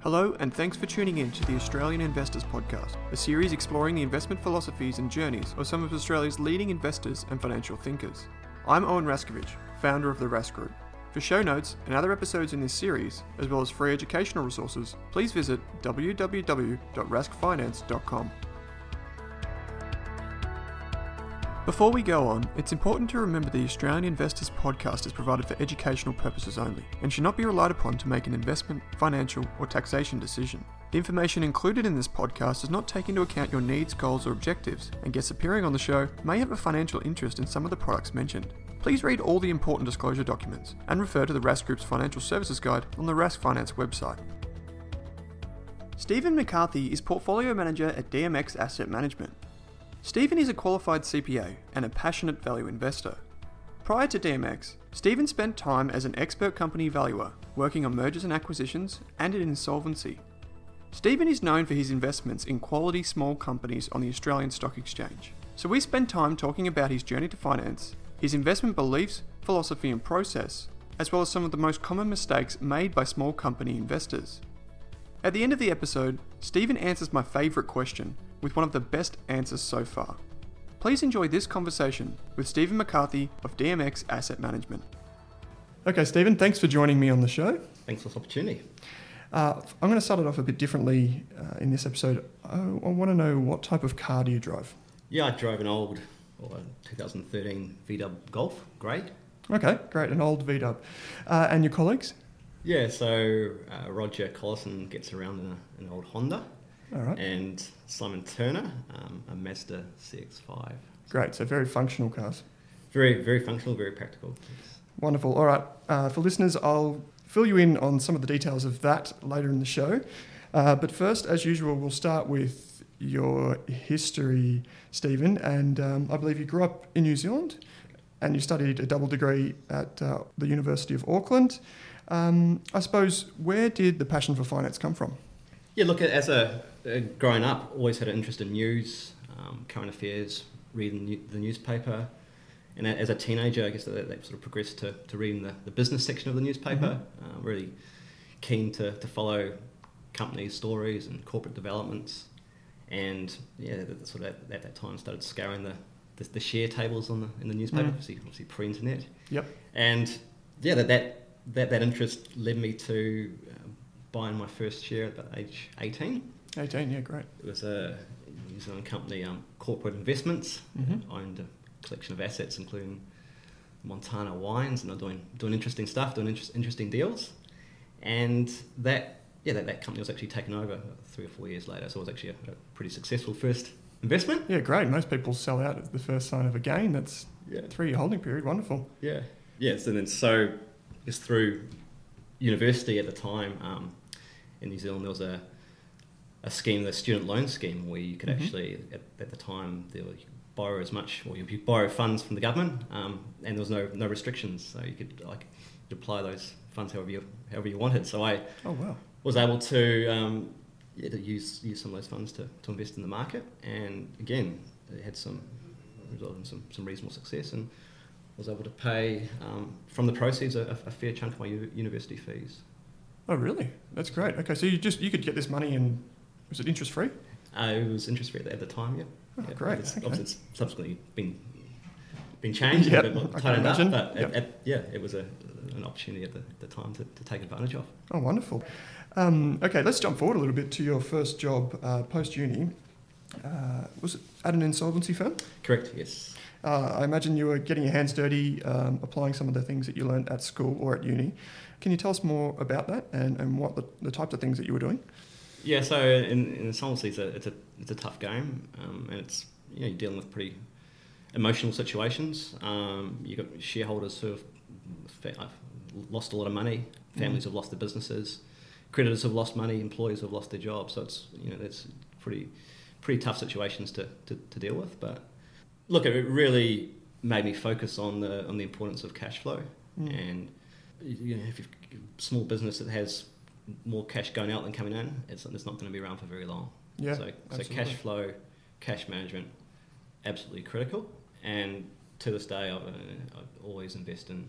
Hello, and thanks for tuning in to the Australian Investors Podcast, a series exploring the investment philosophies and journeys of some of Australia's leading investors and financial thinkers. I'm Owen Raskovich, founder of the Rask Group. For show notes and other episodes in this series, as well as free educational resources, please visit www.raskfinance.com. Before we go on, it's important to remember the Australian Investors Podcast is provided for educational purposes only and should not be relied upon to make an investment, financial, or taxation decision. The information included in this podcast does not take into account your needs, goals, or objectives, and guests appearing on the show may have a financial interest in some of the products mentioned. Please read all the important disclosure documents and refer to the Rask Group's financial services guide on the Rask Finance website. Steven McCarthy is Portfolio Manager at DMX Asset Management. Steven is a qualified CPA and a passionate value investor. Prior to DMX, Steven spent time as an expert company valuer, working on mergers and acquisitions and in insolvency. Steven is known for his investments in quality small companies on the Australian Stock Exchange. So we spend time talking about his journey to finance, his investment beliefs, philosophy, and process, as well as some of the most common mistakes made by small company investors. At the end of the episode, Steven answers my favourite question with one of the best answers so far. Please enjoy this conversation with Steven McCarthy of DMX Asset Management. Okay, Steven, thanks for joining me on the show. Thanks for this opportunity. Uh, I'm going to start it off a bit differently uh, in this episode. I, I want to know what type of car do you drive? Yeah, I drove an old or 2013 VW Golf, great. Okay, great, an old VW. Uh, and your colleagues? Yeah, so uh, Roger Collison gets around in a, an old Honda. All right. And Simon Turner, um, a Mazda CX-5. Great, so very functional cars. Very, very functional, very practical. Wonderful. All right, uh, for listeners, I'll fill you in on some of the details of that later in the show. Uh, but first, as usual, we'll start with your history, Steven. And um, I believe you grew up in New Zealand and you studied a double degree at uh, the University of Auckland. Um, I suppose, where did the passion for finance come from? Yeah, look, as a uh, growing up, always had an interest in news, um, current affairs, reading the newspaper. And as a teenager, I guess that, that sort of progressed to, to reading the, the business section of the newspaper. Mm-hmm. Uh, really keen to, to follow company stories and corporate developments. And yeah, sort of at, at that time started scouring the, the, the, share tables on the, in the newspaper, mm. obviously, obviously pre-internet. Yep. And yeah, that, that, that, that interest led me to buying my first share at about age 18. 18, yeah, great. It was a New Zealand company, um, Corporate Investments, mm-hmm. owned a collection of assets, including Montana wines, and they're doing doing interesting stuff, doing inter- interesting deals. And that yeah, that, that company was actually taken over three or four years later. So it was actually a, a pretty successful first investment. Yeah, great. Most people sell out at the first sign of a gain. That's yeah. three year holding period. Wonderful. Yeah. Yes, and then so it's through university at the time. Um, in New Zealand, there was a a scheme, the student loan scheme, where you could mm-hmm. actually, at, at, the time, there were, you could borrow as much, or you could borrow funds from the government, um, and there was no no restrictions, so you could like apply those funds however you however you wanted. So I oh wow was able to um, yeah, to use use some of those funds to, to invest in the market, and again, it had some resulted in some some reasonable success, and was able to pay um, from the proceeds a, a, fair chunk of my u- university fees. Oh, really? That's great. Okay, so you just you could get this money and was it interest free? Uh, it was interest free at the time. Yeah. Oh, yeah, great. It's, okay. Obviously, it's subsequently been been changed yep, a bit tightened up, but yep. at, at, yeah, it was a, an opportunity at the, the time to, to take advantage of. Oh, wonderful. Um, okay, let's jump forward a little bit to your first job uh, post uni. Uh, was it at an insolvency firm? Correct. Yes. Uh, I imagine you were getting your hands dirty, um, applying some of the things that you learned at school or at uni. Can you tell us more about that and, and what the, the types of things that you were doing? Yeah, so in, in insolvency, it's a, it's a, it's a tough game, um, and it's you know, you're dealing with pretty emotional situations. Um, you've got shareholders who have lost a lot of money, families mm. have lost their businesses, creditors have lost money, employees have lost their jobs. So it's you know that's pretty pretty tough situations to, to, to deal with. But look, it really made me focus on the on the importance of cash flow mm. and you know, if you've a small business that has more cash going out than coming in, it's, it's not going to be around for very long. Yeah, so, so cash flow, cash management, absolutely critical. And to this day, I've, uh, I've always invest in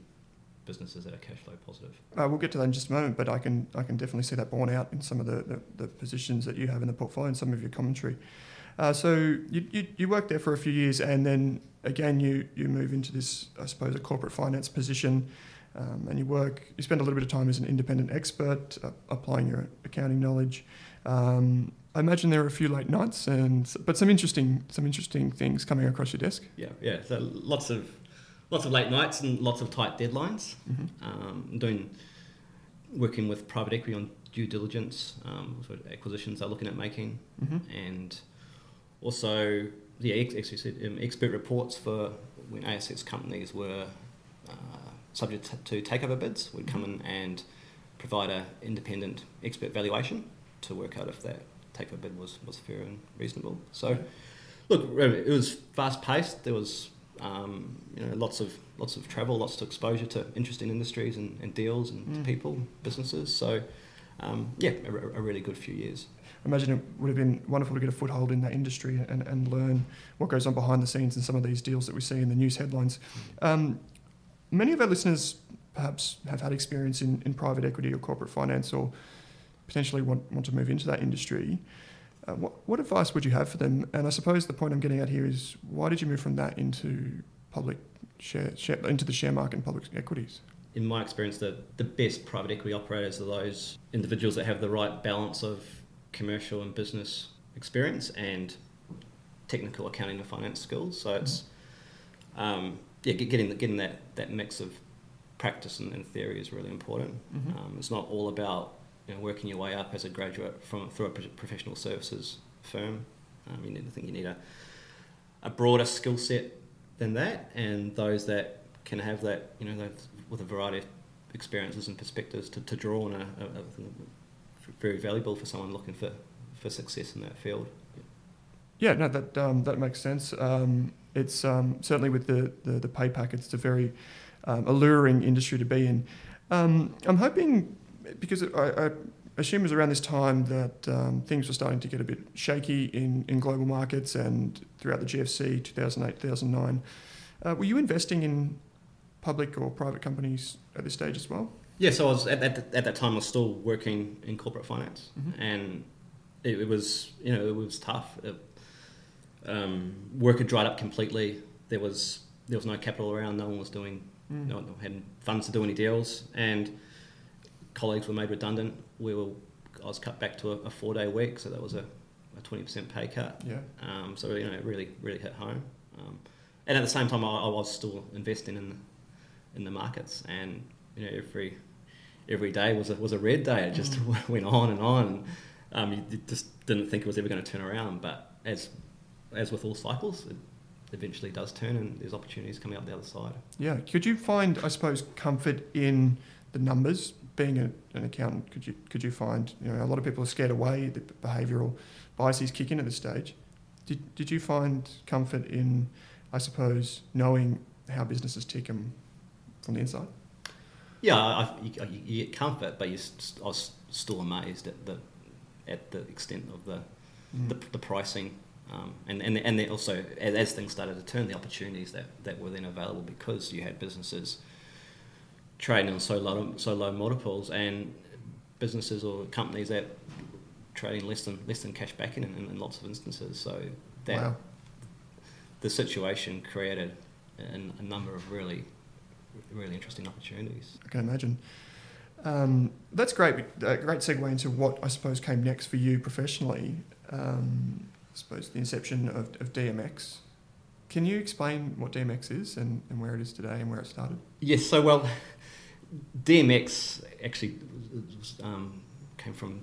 businesses that are cash flow positive. Uh, we'll get to that in just a moment, but I can I can definitely see that borne out in some of the, the, the positions that you have in the portfolio and some of your commentary. Uh, so you, you, you worked there for a few years, and then again you you move into this I suppose a corporate finance position, um, and you work you spend a little bit of time as an independent expert uh, applying your accounting knowledge. Um, I imagine there are a few late nights, and but some interesting some interesting things coming across your desk. Yeah, yeah. So lots of lots of late nights and lots of tight deadlines. Mm-hmm. Um, doing working with private equity on due diligence, um, sort of acquisitions they're looking at making, Mm-hmm. and also the ex- ex- um, expert reports for when ASX companies were subject to takeover bids would come in and provide an independent expert valuation to work out if that takeover bid was, was fair and reasonable. So, look, it was fast paced. There was um, you know lots of lots of travel, lots of exposure to interesting industries and, and deals and Mm. people, businesses. So, um, yeah, a, a really good few years. I imagine it would have been wonderful to get a foothold in that industry and, and learn what goes on behind the scenes in some of these deals that we see in the news headlines. Um, many of our listeners perhaps have had experience in, in private equity or corporate finance or potentially want, want to move into that industry. Uh, what, what advice would you have for them? And I suppose the point I'm getting at here is why did you move from that into public share, share into the share market and public equities? in my experience, the, the best private equity operators are those individuals that have the right balance of commercial and business experience and technical accounting and finance skills. So it's um, yeah, getting getting that, that mix of practice and, and theory is really important. Mhm. Um, it's not all about you know, working your way up as a graduate from through a professional services firm. Um, you need, I think you need a, a broader skill set than that, and those that can have that, you know, with a variety of experiences and perspectives to, to draw on, are, a, a, very valuable for someone looking for, for success in that field. Yeah, no, that um, that makes sense. Um, it's um, certainly with the, the, the pay packets, it's a very um, alluring industry to be in. Um, I'm hoping, because I, I assume it was around this time that um, things were starting to get a bit shaky in, in global markets and throughout the GFC 2008 2009. Uh, were you investing in public or private companies at this stage as well? Yeah, so I was at, at, at that time I was still working in corporate finance, Mhm. and it, it was you know it was tough. It, um, work had dried up completely. There was there was no capital around. No one was doing Mm. no one had funds to do any deals, and colleagues were made redundant. We were I was cut back to a, a four day week, so that was a twenty percent pay cut. Yeah. Um, so you know, it really really hit home. Um, and at the same time, I, I was still investing in the, in the markets, and you know, every every day was a, was a red day. It just went on and on. Um, you just didn't think it was ever going to turn around, but as as with all cycles, it eventually does turn, and there's opportunities coming up the other side. Yeah. Could you find, I suppose, comfort in the numbers? Being a, an accountant, could you could you find, you know, a lot of people are scared away. The behavioural biases kick in at this stage. Did did you find comfort in, I suppose, knowing how businesses tick 'em from the inside? Yeah, I, you, you get comfort, but you st- I was still amazed at the at the extent of the Mm. the, the pricing, um, and and and also as, as things started to turn, the opportunities that, that were then available because you had businesses trading on so low so low multiples and businesses or companies that trading less than less than cash backing in, in, in lots of instances. So that wow. the situation created a, a number of really really interesting opportunities. I can imagine. Um, that's great. A great segue into what I suppose came next for you professionally. Um, suppose the inception of, of DMX. Can you explain what DMX is and, and where it is today and where it started? Yes, so well, DMX actually um, came from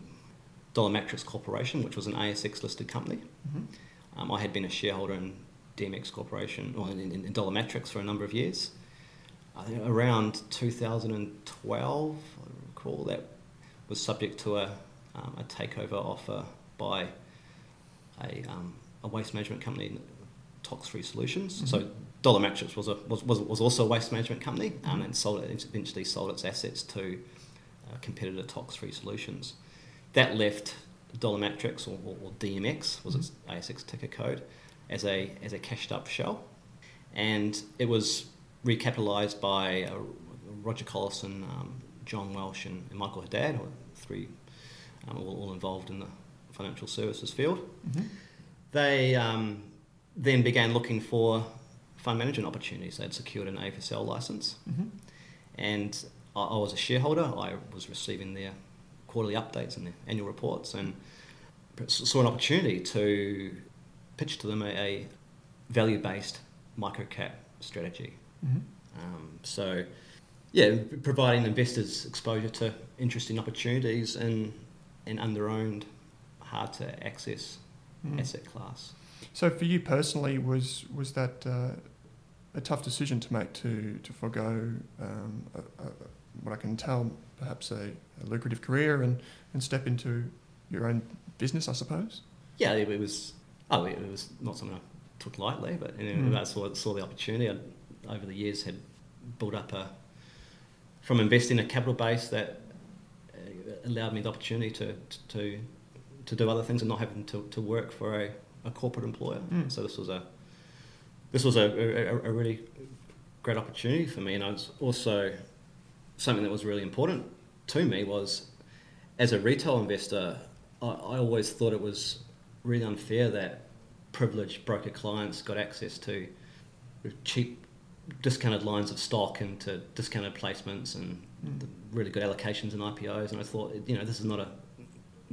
Dolomatrix Corporation, which was an ASX listed company. Mm-hmm. Um, I had been a shareholder in DMX Corporation, or in, in, in Dolomatrix for a number of years. I think around 2012, I recall that was subject to a, um, a takeover offer by a, um, a waste management company, Tox Free Solutions. Mhm. So Dolomatrix was, a, was, was, was also a waste management company um, Mhm. and sold it, eventually sold its assets to uh, competitor Tox Free Solutions. That left Dolomatrix, or, or, or DMX, was its ASX ticker code, as a, as a cashed up shell. And it was recapitalised by a Roger Collison, um, John Welsh, and, and Michael Haddad, or three um, all, all involved in the financial services field. Mm-hmm. They um, then began looking for fund management opportunities. They'd secured an AFSL license, Mm-hmm. and I, I was a shareholder. I was receiving their quarterly updates and their annual reports, and saw an opportunity to pitch to them a, a value-based microcap strategy. Mm-hmm. Um, so, yeah, providing investors exposure to interesting opportunities in an under-owned, hard to access Mm. asset class. So for you personally, was was that uh, a tough decision to make to to forego um, a, a, what I can tell perhaps a, a lucrative career and, and step into your own business, I suppose? Yeah, it, it was. Oh, it was not something I took lightly, but you know, Mm. I saw, saw the opportunity. I, over the years, had built up a from investing a capital base that uh, allowed me the opportunity to to to do other things and not having to, to work for a, a corporate employer. Mm. So this was a this was a, a, a really great opportunity for me, and I was also something that was really important to me was as a retail investor, I, I always thought it was really unfair that privileged broker clients got access to cheap discounted lines of stock and to discounted placements and Mm. the really good allocations and IPOs. And I thought, you know, this is not a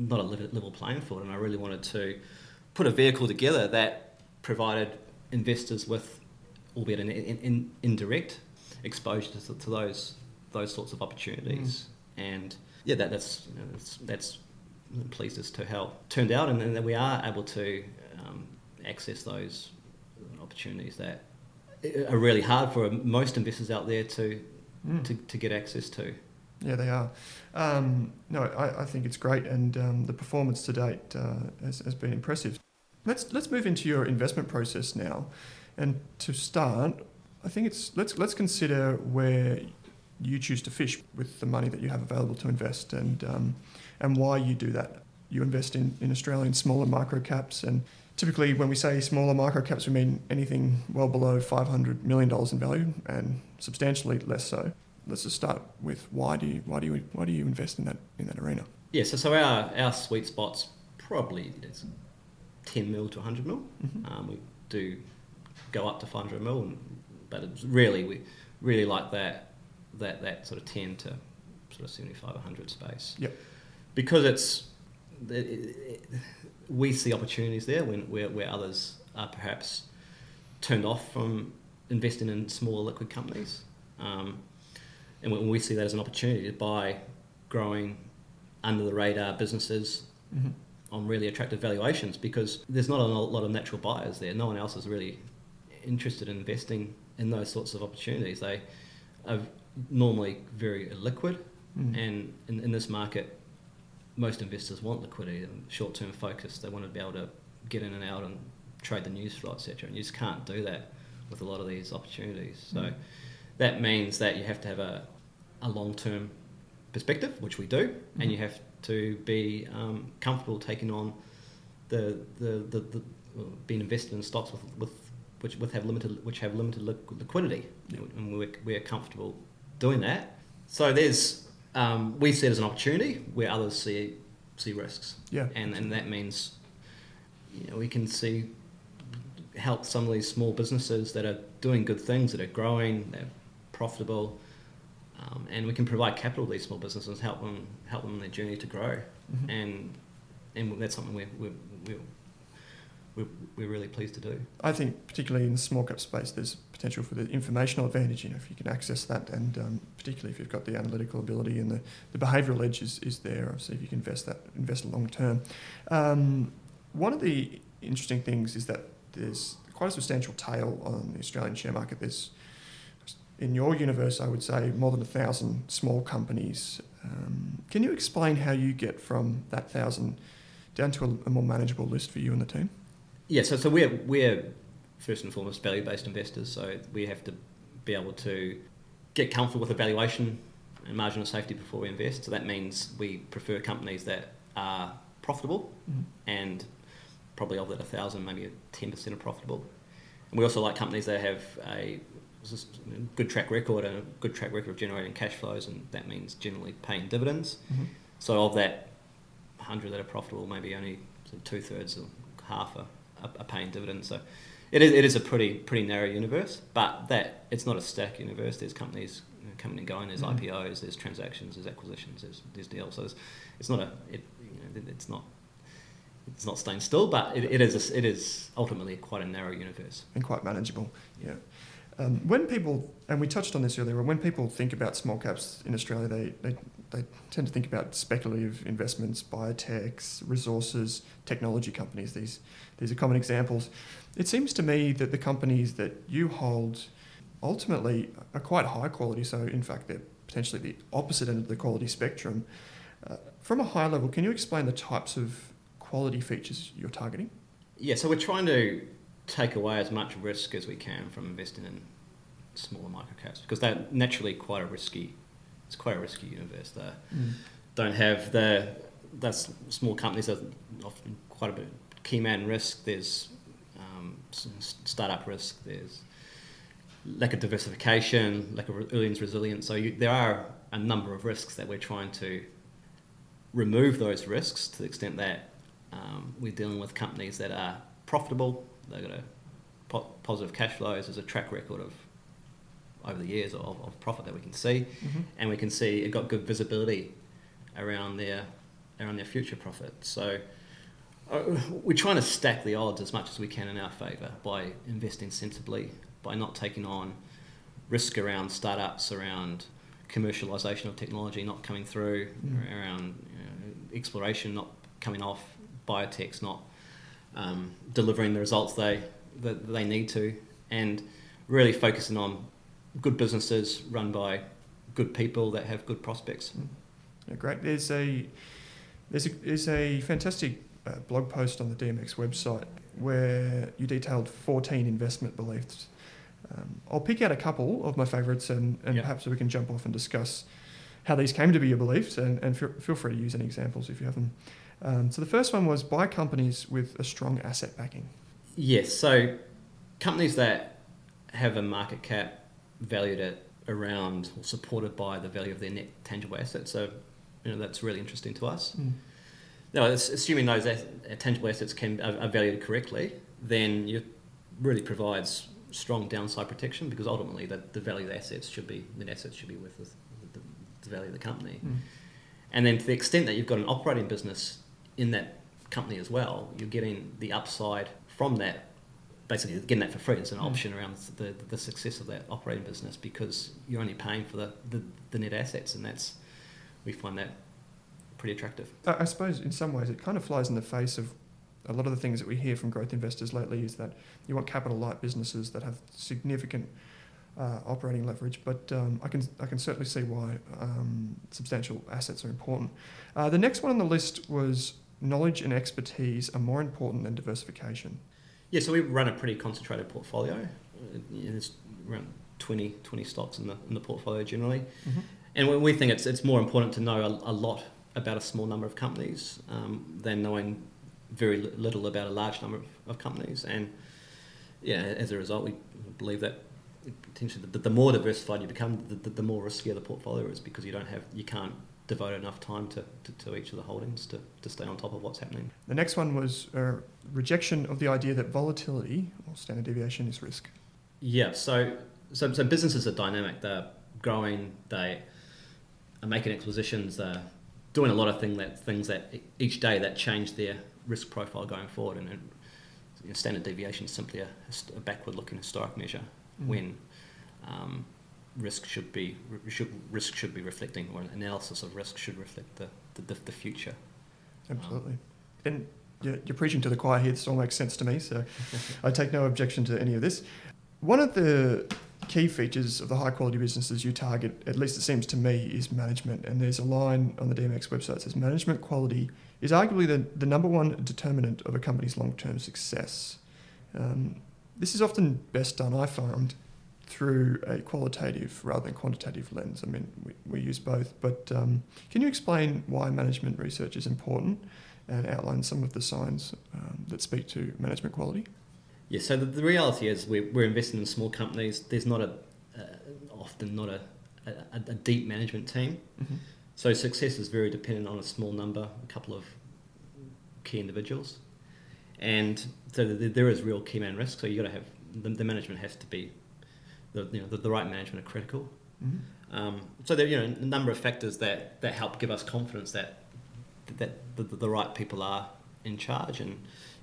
not a level playing field, and I really wanted to put a vehicle together that provided investors with, albeit an in, in, indirect, exposure to, to those those sorts of opportunities. And yeah, that, that's you know, that's, that's pleased us to how it turned out, and then that we are able to um, access those opportunities that are really hard for most investors out there to Mm. to, to get access to. Yeah, they are. Um, no, I, I think it's great, and um, the performance to date uh, has, has been impressive. Let's let's move into your investment process now, and to start, I think it's let's let's consider where you choose to fish with the money that you have available to invest, and um, and why you do that. You invest in, in Australian smaller micro caps, and typically when we say smaller micro caps, we mean anything well below five hundred million dollars in value, and substantially less so let's just start with why do you why do you why do you invest in that in that arena? Yeah, so, so our, our sweet spot's probably it's 10 mil to 100 mil. Mhm. Um, we do go up to 500 mil, and, but it's really we really like that that that sort of 10 to sort of 75 100 space. Yep. Because it's it, it, it- we see opportunities there when where, where others are perhaps turned off from investing in smaller liquid companies. Um, and we see that as an opportunity to buy growing under the radar businesses Mm-hmm. on really attractive valuations because there's not a lot of natural buyers there. No one else is really interested in investing in those sorts of opportunities. They are normally very illiquid, Mm. and in, in this market, most investors want liquidity and short-term focus. They want to be able to get in and out and trade the news flow, etc. And you just can't do that with a lot of these opportunities. So Mm. that means that you have to have a, a long-term perspective, which we do, Mhm. and you have to be um, comfortable taking on the the, the, the well, being invested in stocks with, with which with have limited which have limited liquidity, and we're, we're comfortable doing that. So there's um, we see it as an opportunity where others see see risks, Yeah. and and that means you know we can see help some of these small businesses that are doing good things, that are growing, they're profitable, um, and we can provide capital to these small businesses, help them help them in their journey to grow, Mhm. and and that's something we're we're, we're, we're, we're really pleased to do. I think particularly in the small cap space, there's potential for the informational advantage. You know, if you can access that, and um, particularly if you've got the analytical ability and the, the behavioural edge is, is there. Obviously, if you can invest that, invest long term. Um, one of the interesting things is that there's quite a substantial tail on the Australian share market. There's in your universe, I would say more than a thousand small companies. Um, can you explain how you get from that thousand down to a, a more manageable list for you and the team? Yeah, so, so we're, we're first and foremost value based investors, so we have to be able to get comfortable with the valuation and margin of safety before we invest. So that means we prefer companies that are profitable Mhm. and probably of that a 1,000, maybe 10% are profitable. And we also like companies that have a good track record and a good track record of generating cash flows, and that means generally paying dividends. Mm-hmm. So of that hundred that are profitable, maybe only two thirds or half are, are, paying dividends. So it is, it is a pretty pretty narrow universe, but that it's not a static universe. There's companies coming and going. There's mm-hmm. IPOs. There's transactions. There's acquisitions. There's, there's deals. So it's, it's not a it, you know, it's not it's not staying still, but it, it is a, it is ultimately quite a narrow universe and quite manageable. Yeah. Um, when people, and we touched on this earlier, when people think about small caps in Australia, they, they, they tend to think about speculative investments, biotechs, resources, technology companies. These, these are common examples. It seems to me that the companies that you hold ultimately are quite high quality, so in fact, they're potentially the opposite end of the quality spectrum. Uh, from a high level, can you explain the types of quality features you're targeting? Yeah, so we're trying to take away as much risk as we can from investing in smaller microcaps because they're naturally quite a risky. It's quite a risky universe. They mm. don't have the that's small companies are often quite a bit key man risk. There's um, startup risk. There's lack of diversification, lack of earnings resilience. So you, there are a number of risks that we're trying to remove those risks to the extent that um, we're dealing with companies that are profitable, they've got a po- positive cash flows, there's a track record of over the years of, of profit that we can see, mm-hmm. and we can see it got good visibility around their around their future profit. So uh, we're trying to stack the odds as much as we can in our favour by investing sensibly, by not taking on risk around startups, around commercialisation of technology not coming through, mm. around you know, exploration not coming off, biotechs not um, delivering the results they that they need to, and really focusing on good businesses run by good people that have good prospects. Mm. Yeah, great. There's a there's a, there's a fantastic uh, blog post on the DMX website where you detailed 14 investment beliefs. Um, I'll pick out a couple of my favourites and, and yep. perhaps we can jump off and discuss how these came to be your beliefs and, and feel, feel free to use any examples if you have them. Um, so the first one was buy companies with a strong asset backing. Yes, so companies that have a market cap valued at around or supported by the value of their net tangible assets. So, you know, that's really interesting to us. Mm. Now, assuming those tangible assets can are, valued correctly, then it really provides strong downside protection because ultimately the, the value of the assets should be the assets should be worth the, the, the value of the company. Mm. And then to the extent that you've got an operating business in that company as well, you're getting the upside from that basically getting that for free as an mm. option around the, the success of that operating business because you're only paying for the, the, the net assets and that's we find that pretty attractive. I suppose in some ways it kind of flies in the face of a lot of the things that we hear from growth investors lately is that you want capital light businesses that have significant uh, operating leverage, but um, I can I can certainly see why um, substantial assets are important. Uh, the next one on the list was knowledge and expertise are more important than diversification. Yeah, so we run a pretty concentrated portfolio. Uh, there's around 20, 20 stocks in the, in the portfolio generally. Mm-hmm. And we think it's, it's more important to know a, a lot about a small number of companies um, than knowing very little about a large number of, of, companies. And yeah, as a result, we believe that potentially the, the more diversified you become, the, the, the more riskier the portfolio is because you don't have you can't devote enough time to, to, to, each of the holdings to, to stay on top of what's happening. The next one was a rejection of the idea that volatility or standard deviation is risk. Yeah, so, so, so businesses are dynamic, they're growing, they are making acquisitions, they're doing a lot of thing that, things that each day that change their risk profile going forward. And, and you know, standard deviation is simply a, a backward looking historic measure mm. when um, risk should be should, risk should be reflecting, or analysis of risk should reflect the the, the future. Absolutely, um, and you're, you're, preaching to the choir here. This all makes sense to me, so I take no objection to any of this. One of the key features of the high quality businesses you target, at least it seems to me, is management. And there's a line on the DMX website that says management quality is arguably the, the number one determinant of a company's long term success. Um, this is often best done, I found, through a qualitative rather than quantitative lens. I mean, we, we use both, but um, can you explain why management research is important and outline some of the signs um, that speak to management quality? Yeah, so the, the reality is we're, we're investing in small companies. There's not a often not a, a, a deep management team. Mm-hmm. So success is very dependent on a small number, a couple of key individuals, and so there is real key man risk. So you got to have the, the, management has to be the you know the, the right management are critical. Mm-hmm. Um, so there are you know a number of factors that, that help give us confidence that that the, the right people are in charge and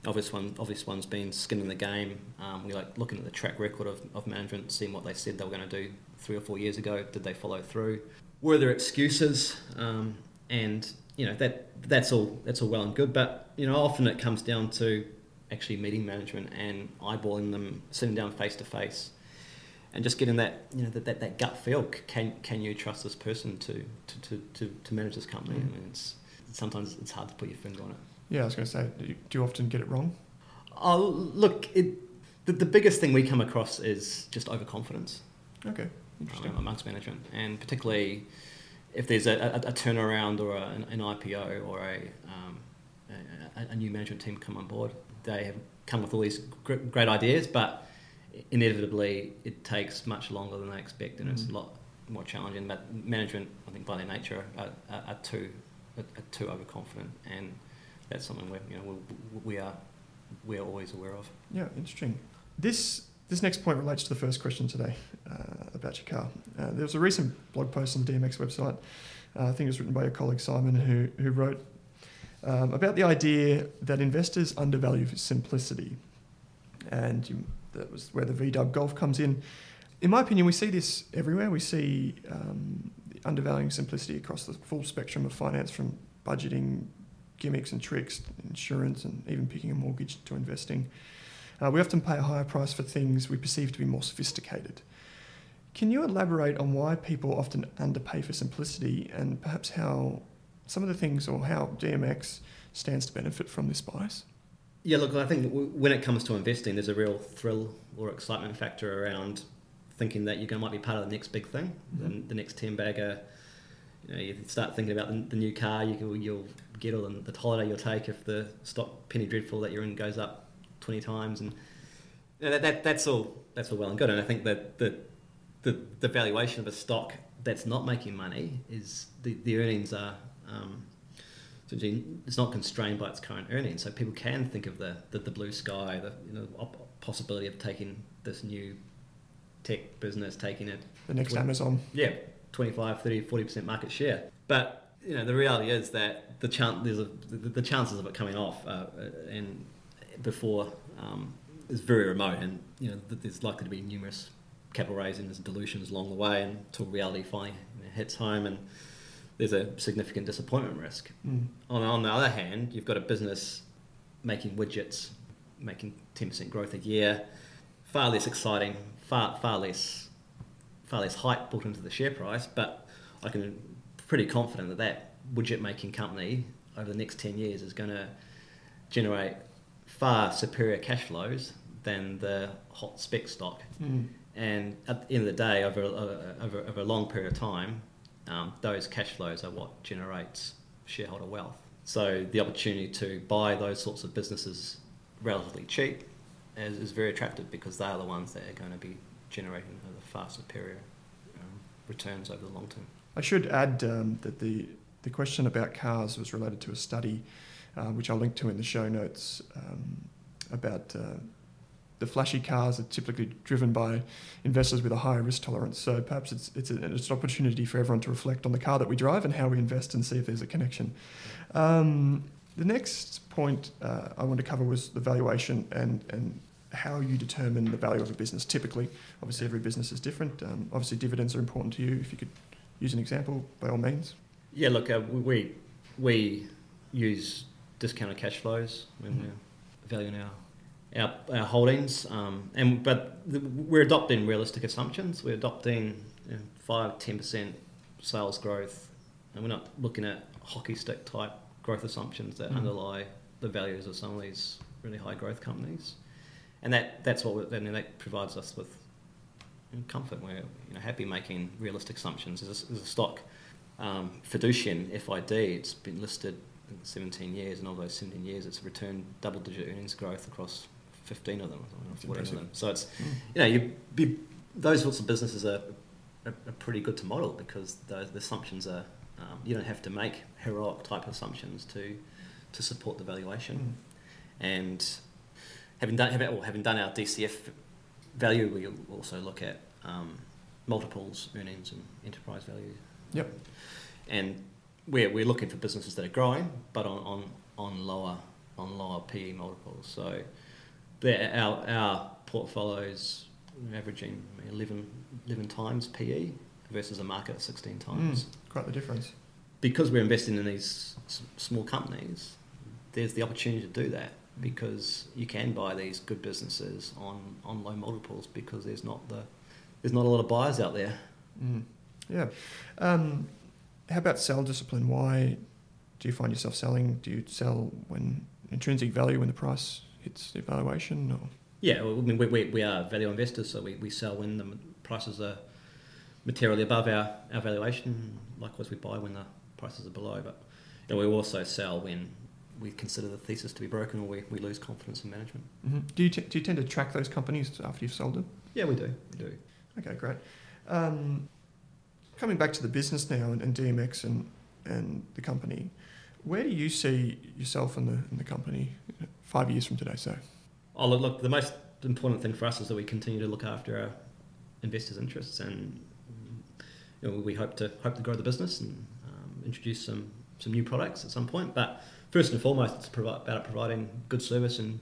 obvious one obvious one's been skin in the game. Um, we like looking at the track record of, of management, seeing what they said they were going to do three or four years ago. Did they follow through? Were there excuses? Um, and you know that that's all that's all well and good, but you know often it comes down to actually meeting management and eyeballing them, sitting down face to face, and just getting that you know that, that, that gut feel. Can can you trust this person to to, to, to, to manage this company? Mm. I mean, it's sometimes it's hard to put your finger on it. Yeah, I was going to say, do you, do you often get it wrong? Oh, look, it, the, the biggest thing we come across is just overconfidence. Okay, interesting. Um, amongst management, and particularly if there's a, a, a turnaround or a, an, an, IPO or a, um, a, a, new management team come on board, they have come with all these great ideas, but inevitably it takes much longer than they expect, and mm-hmm. it's a lot more challenging. But management, I think, by their nature, are, are, are too are, too overconfident, and that's something we you know we, we are we are always aware of. Yeah, interesting. This this next point relates to the first question today uh, about your car. Uh, there was a recent blog post on the DMX website. Uh, I think it was written by your colleague Simon, who who wrote um, about the idea that investors undervalue simplicity, and you, that was where the VW Golf comes in. In my opinion, we see this everywhere. We see um, undervaluing simplicity across the full spectrum of finance, from budgeting, gimmicks and tricks, insurance, and even picking a mortgage to investing. Uh, we often pay a higher price for things we perceive to be more sophisticated. Can you elaborate on why people often underpay for simplicity and perhaps how some of the things or how DMX stands to benefit from this bias? Yeah, look, I think when it comes to investing, there's a real thrill or excitement factor around thinking that you're going to might be part of the next big thing, mm-hmm. the, the, next ten bagger. You know, you start thinking about the, the new car you, you'll get or the, the holiday you'll take if the stock penny dreadful that you're in goes up twenty times, and you know, that, that that's all that's all well and good. And I think that the the, the valuation of a stock that's not making money is the, the earnings are um, it's not constrained by its current earnings. So people can think of the, the, the blue sky, the you know, possibility of taking this new tech business, taking it. The next 20, Amazon. Yeah, 25, 30, 40% market share. But you know, the reality is that the, chance, there's a, the, the chances of it coming off uh, and before um, is very remote, and you know, there's likely to be numerous capital raisings and dilutions along the way until reality finally hits home and there's a significant disappointment risk. Mm. On, on the other hand, you've got a business making widgets, making 10% growth a year, far less exciting, far far less far less hype built into the share price. But I can pretty confident that that widget making company over the next ten years is going to generate far superior cash flows than the hot spec stock. Mm. And at the end of the day, over, uh, over, over a long period of time, um, those cash flows are what generates shareholder wealth. So the opportunity to buy those sorts of businesses relatively cheap is, is very attractive because they are the ones that are going to be generating the far superior um, returns over the long term. I should add um, that the, the question about cars was related to a study uh, which I'll link to in the show notes um, about uh, the flashy cars are typically driven by investors with a higher risk tolerance. So perhaps it's, it's, a, it's an opportunity for everyone to reflect on the car that we drive and how we invest and see if there's a connection. Um, the next point uh, I want to cover was the valuation and, and how you determine the value of a business. Typically, obviously, every business is different. Um, obviously, dividends are important to you. If you could use an example, by all means. Yeah, look, uh, we we use discounted cash flows when mm-hmm. we're valuing our our, our holdings, um, and but we're adopting realistic assumptions. We're adopting you know, five, ten percent sales growth, and we're not looking at hockey stick type growth assumptions that mm. underlie the values of some of these really high growth companies, and that that's what then that provides us with comfort. We're you know, happy making realistic assumptions. As a, a stock, um, Fiducian FID, it's been listed 17 years, and over those 17 years, it's returned double-digit earnings growth across 15 of them, whatever them. So it's, mm. you know, you, be, those sorts of businesses are, are, are pretty good to model because the, the assumptions are um, you don't have to make heroic type assumptions to to support the valuation. Mm. And having done having, well, having done our DCF value, we also look at um, multiples, earnings, and enterprise value. Yep. And we're, we're looking for businesses that are growing, but on, on, on lower on lower PE multiples. So our our portfolios averaging 11, 11 times PE versus a market at 16 times. Mm, quite the difference. Because we're investing in these s- small companies, there's the opportunity to do that because you can buy these good businesses on, on low multiples because there's not the there's not a lot of buyers out there. Mm. Yeah. Um, how about sell discipline? Why do you find yourself selling? Do you sell when intrinsic value, when the price hits the valuation? Or? Yeah, well, I mean, we, we, we are value investors, so we, we sell when the prices are materially above our, our valuation. Likewise, we buy when the prices are below. But you know, we also sell when we consider the thesis to be broken or we, we lose confidence in management. hmm Do, you t- do you tend to track those companies after you've sold them? Yeah, we do. We do. Okay, great. Um, coming back to the business now and, and DMX and, and the company, where do you see yourself and the, and the company five years from today? So, Oh, look, look, the most important thing for us is that we continue to look after our investors' interests, and you know, we hope to hope to grow the business and um, introduce some some new products at some point. But first and foremost, it's about providing good service and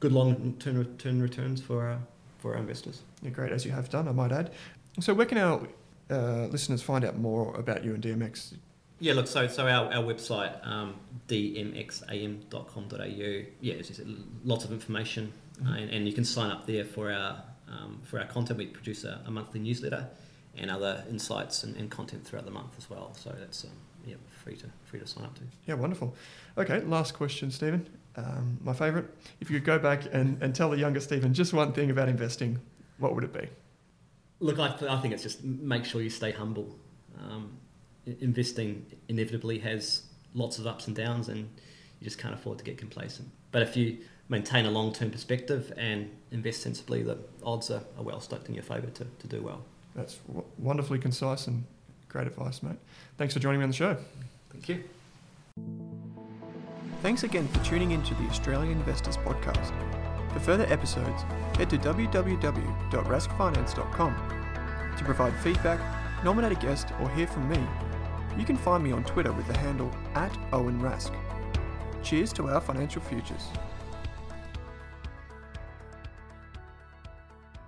good long term return returns for our for our investors. yeah, great, as you have done, I might add. So, where can our uh, listeners find out more about you and DMX? Yeah, look, so so our, our website, um, dmxam.com.au, yeah, it's just lots of information, uh, and, and you can sign up there for our um, for our content. We produce a, a monthly newsletter and other insights and, and content throughout the month as well. So that's um, yeah, free to free to sign up to. Yeah, wonderful. Okay, last question, Steven. Um, my favourite. If you could go back and, and tell the younger Steven just one thing about investing, what would it be? Look, I, th- I think it's just make sure you stay humble. Um, investing inevitably has lots of ups and downs, and you just can't afford to get complacent. But if you maintain a long term perspective and invest sensibly, the odds are, are well stacked in your favour to, to do well. That's w- wonderfully concise and great advice, mate. Thanks for joining me on the show. Thank you. Thanks again for tuning in to the Australian Investors Podcast. For further episodes, head to www.raskfinance.com. To provide feedback, nominate a guest, or hear from me, you can find me on Twitter with the handle at Owen Rask. Cheers to our financial futures.